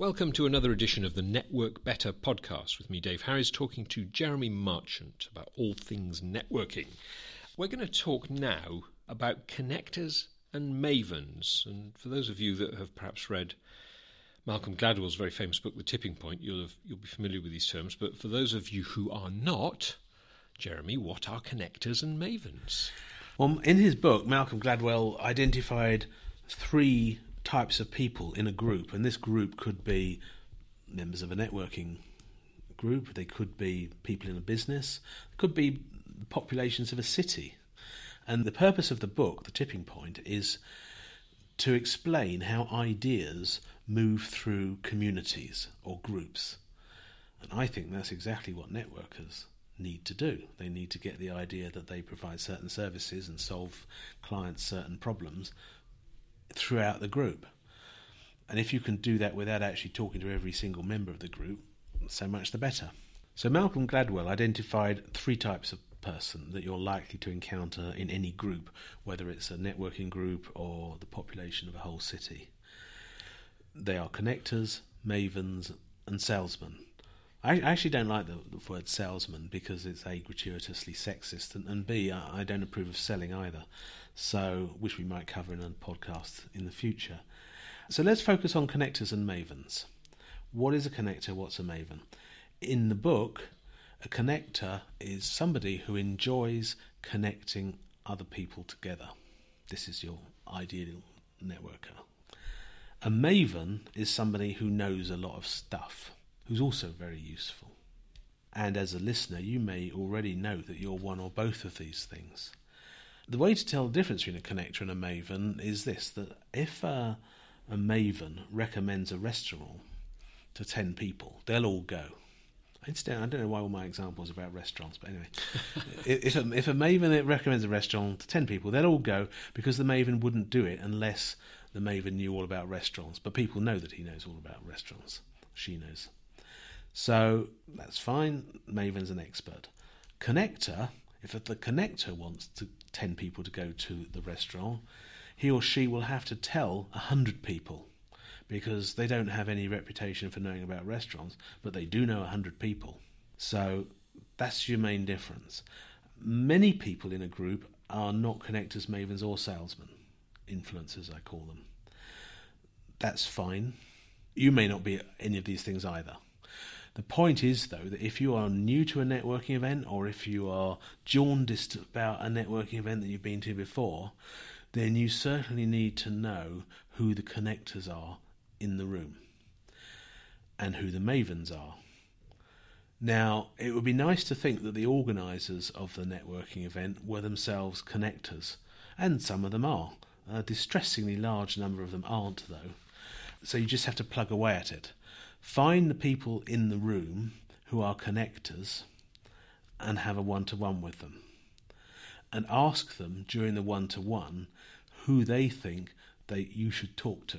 Welcome to another edition of the Network Better podcast with me, Dave Harris, talking to Jeremy Marchant about all things networking. We're going to talk now about connectors and mavens. And for those of you that have perhaps read Malcolm Gladwell's very famous book, The Tipping Point, you'll, have, you'll be familiar with these terms. But for those of you who are not, Jeremy, what are connectors and mavens? Well, in his book, Malcolm Gladwell identified three types of people in a group, and this group could be members of a networking group, they could be people in a business, it could be populations of a city. And the purpose of the book, The Tipping Point, is to explain how ideas move through communities or groups. And I think that's exactly what networkers need to do. They need to get the idea that they provide certain services and solve clients' certain problems throughout the group. And if you can do that without actually talking to every single member of the group, so much the better. So Malcolm Gladwell identified three types of person that you're likely to encounter in any group, whether it's a networking group or the population of a whole city. They are connectors, mavens, and salesmen. I actually don't like the, the word salesman because it's a gratuitously sexist, and, and b I don't approve of selling either. So, which we might cover in a podcast in the future. So let's focus on connectors and mavens. What is a connector? What's a maven? In the book, a connector is somebody who enjoys connecting other people together. This is your ideal networker. A maven is somebody who knows a lot of stuff who's also very useful. And as a listener, you may already know that you're one or both of these things. The way to tell the difference between a connector and a maven is this that if a, a maven recommends a restaurant to 10 people, they'll all go. Instead, I don't know why all my examples are about restaurants, but anyway, if, a, if a maven recommends a restaurant to 10 people, they'll all go because the maven wouldn't do it unless the maven knew all about restaurants. But people know that he knows all about restaurants. She knows. So that's fine. Maven's an expert. Connector, if the connector wants to, 10 people to go to the restaurant, he or she will have to tell 100 people because they don't have any reputation for knowing about restaurants, but they do know 100 people. So that's your main difference. Many people in a group are not connectors, mavens, or salesmen, influencers, I call them. That's fine. You may not be any of these things either. The point is, though, that if you are new to a networking event or if you are jaundiced about a networking event that you've been to before, then you certainly need to know who the connectors are in the room and who the mavens are. Now, it would be nice to think that the organisers of the networking event were themselves connectors, and some of them are. A distressingly large number of them aren't, though. So you just have to plug away at it. Find the people in the room who are connectors and have a one to one with them. And ask them during the one to one who they think that you should talk to.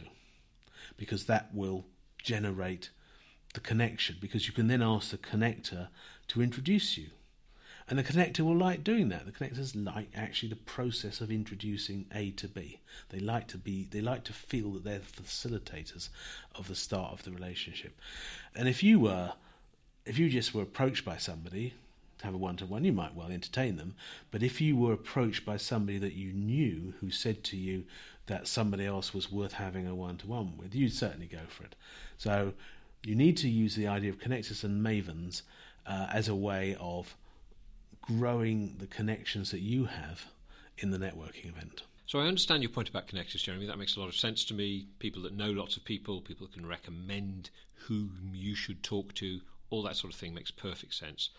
Because that will generate the connection. Because you can then ask the connector to introduce you. And the connector will like doing that. The connectors like actually the process of introducing A to B. They like to be they like to feel that they're the facilitators of the start of the relationship. And if you were if you just were approached by somebody to have a one to one, you might well entertain them. But if you were approached by somebody that you knew who said to you that somebody else was worth having a one to one with, you'd certainly go for it. So you need to use the idea of connectors and mavens uh, as a way of growing the connections that you have in the networking event. So I understand your point about connectors, Jeremy. That makes a lot of sense to me. People that know lots of people, people that can recommend whom you should talk to, all that sort of thing makes perfect sense.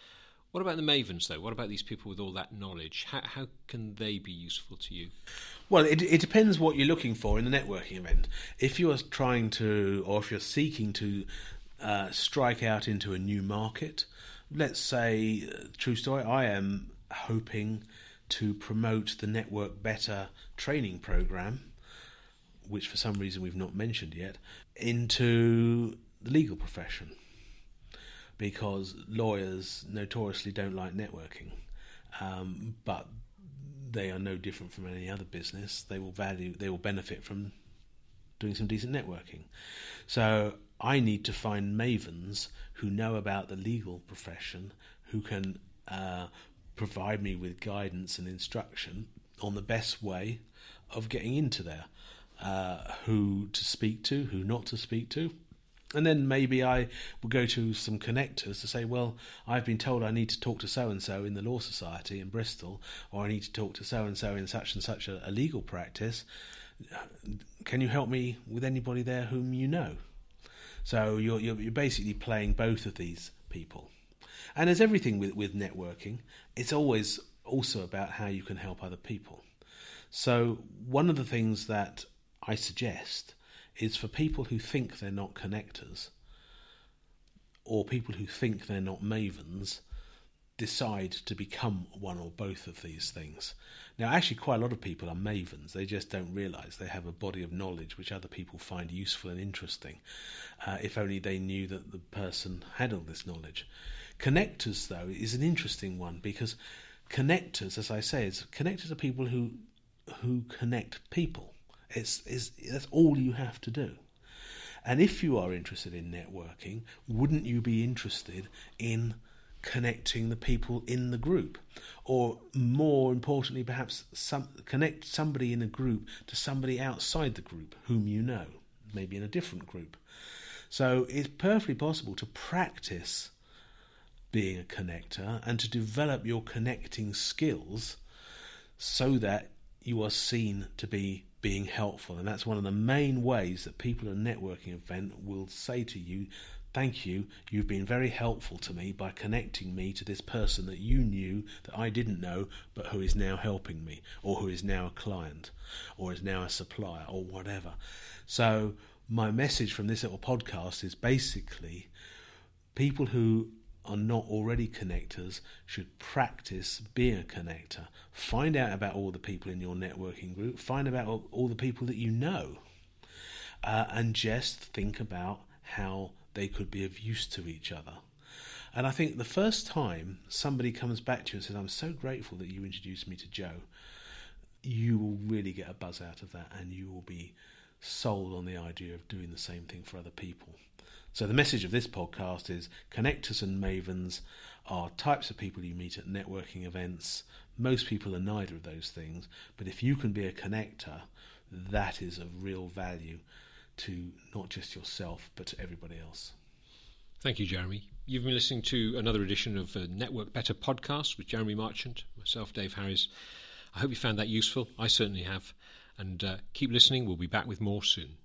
What about the mavens, though? What about these people with all that knowledge? How, how can they be useful to you? Well, it, it depends what you're looking for in the networking event. If you're trying to, or if you're seeking to uh, strike out into a new market, let's say, uh, true story, I am hoping to promote the Network Better training program, which for some reason we've not mentioned yet, into the legal profession. Because lawyers notoriously don't like networking, um, but they are no different from any other business. They will value, they will benefit from doing some decent networking. So I need to find mavens who know about the legal profession, who can uh, provide me with guidance and instruction on the best way of getting into there, uh, who to speak to, who not to speak to. And then maybe I will go to some connectors to say, well, I've been told I need to talk to so and so in the Law Society in Bristol, or I need to talk to so and so in such and such a, a legal practice. Can you help me with anybody there whom you know? So you're, you're, you're basically playing both of these people. And as everything with, with networking, it's always also about how you can help other people. So one of the things that I suggest is for people who think they're not connectors or people who think they're not mavens decide to become one or both of these things. Now, actually, quite a lot of people are mavens. They just don't realize they have a body of knowledge which other people find useful and interesting, uh, if only they knew that the person had all this knowledge. Connectors, though, is an interesting one because connectors, as I say, is connectors are people who who connect people. It's, it's that's all you have to do. And if you are interested in networking, wouldn't you be interested in connecting the people in the group, or more importantly, perhaps some, connect somebody in a group to somebody outside the group whom you know, maybe in a different group. So it's perfectly possible to practice being a connector and to develop your connecting skills so that you are seen to be being helpful. And that's one of the main ways that people at a networking event will say to you, Thank you, you've been very helpful to me by connecting me to this person that you knew that I didn't know, but who is now helping me, or who is now a client, or is now a supplier, or whatever. So, my message from this little podcast is basically people who are not already connectors should practice being a connector. Find out about all the people in your networking group, find about all, the people that you know, uh, and just think about how they could be of use to each other. And I think the first time somebody comes back to you and says, I'm so grateful that you introduced me to Joe, you will really get a buzz out of that and you will be sold on the idea of doing the same thing for other people. So the message of this podcast is connectors and mavens are types of people you meet at networking events. Most people are neither of those things, but if you can be a connector, that is of real value to not just yourself, but to everybody else. Thank you, Jeremy. You've been listening to another edition of the Network Better podcast with Jeremy Marchant, myself, Dave Harris. I hope you found that useful. I certainly have. And uh, keep listening. We'll be back with more soon.